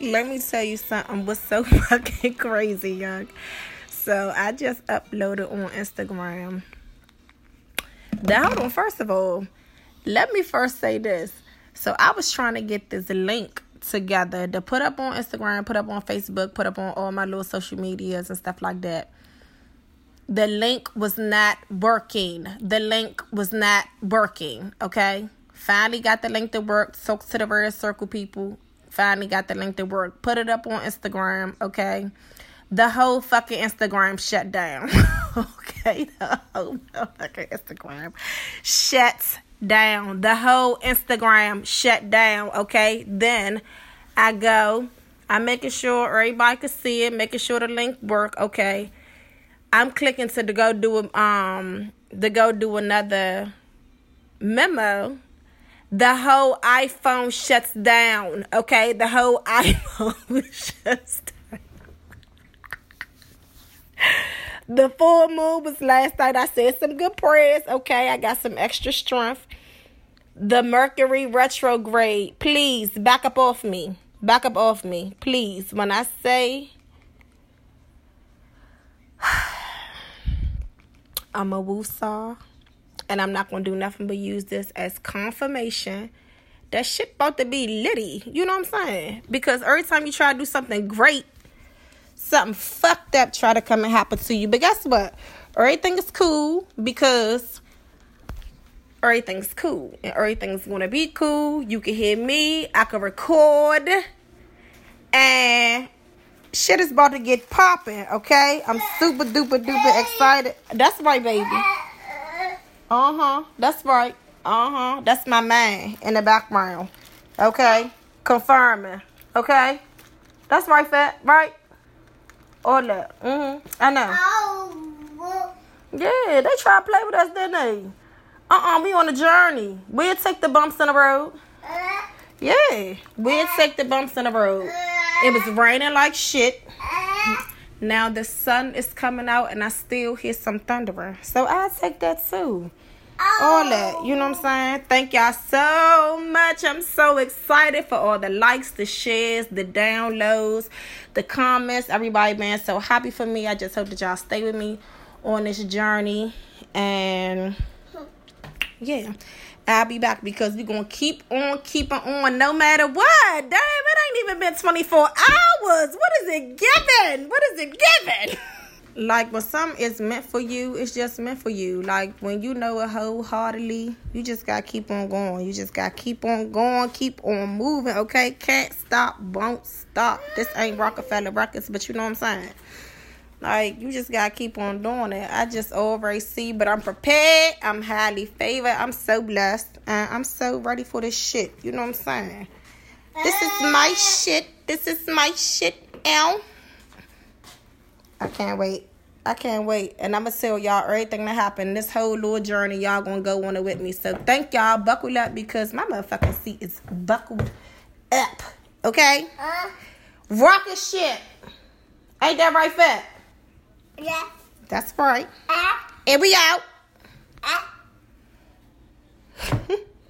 let me tell you something was so fucking crazy, young. So I just uploaded on Instagram. Now, hold on, first of all, let me first say this. So I was trying to get this link together to put up on Instagram, put up on Facebook, put up on all my little social medias and stuff like that. The link was not working. The link was not working. Okay. Finally got the link to work. Soaks to the RedCircle people. Finally got the link to work. Put it up on Instagram. Okay. The whole fucking Instagram shut down. okay. The whole fucking Instagram shuts down. The whole Instagram shut down. Okay. Then I go. I'm making sure everybody can see it, making sure the link work. Okay. I'm clicking to, go do um to go do another memo. The whole iPhone shuts down. Okay, the whole iPhone shuts down. the full moon was last night. I said some good prayers. Okay, I got some extra strength. The Mercury retrograde. Please back up off me. Back up off me. Please. When I say I'm a woosah, and I'm not gonna do nothing but use this as confirmation that shit about to be litty. You know what I'm saying? Because every time you try to do something great, something fucked up try to come and happen to you. But guess what? Everything is cool because everything's cool and everything's gonna be cool. You can hear me, I can record, and shit is about to get popping, okay? I'm super duper duper excited. That's right, baby. Uh huh. That's right. Uh huh. That's my man in the background. Okay? Confirming. Okay? That's right, fat. Right? All that. Mm hmm. I know. Yeah, they try to play with us, didn't they? Uh uh we on a journey. We'll take the bumps in the road. Yeah, we'll take the bumps in the road. It was raining like shit. Now the sun is coming out and I still hear some thundering. So I'll take that too. All that. Oh. You know what I'm saying? Thank y'all so much. I'm so excited for all the likes, the shares, the downloads, the comments. Everybody man so happy for me. I just hope that y'all stay with me on this journey. And yeah. I'll be back because we're gonna keep on keeping on no matter what. Damn, ain't even been 24 hours. What is it giving? What is it giving? like when something is meant for you, it's just meant for you. Like when you know it wholeheartedly, you just gotta keep on going. You just gotta keep on going, keep on moving, okay? Can't stop, won't stop. This ain't Roc-A-Fella Records, but you know what I'm saying. Like you just gotta keep on doing it. I just already see, but I'm prepared. I'm highly favored. I'm so blessed, and I'm so ready for this shit. You know what I'm saying? This is my shit. This is my shit. Ow. I can't wait. I can't wait. And I'm gonna tell y'all everything that happened. This whole little journey, y'all gonna go on it with me. So thank y'all. Buckle up because my motherfucking seat is buckled up. Okay? Uh, Rocket shit. Ain't that right, Fat? Yeah. That's right. Uh, And we out.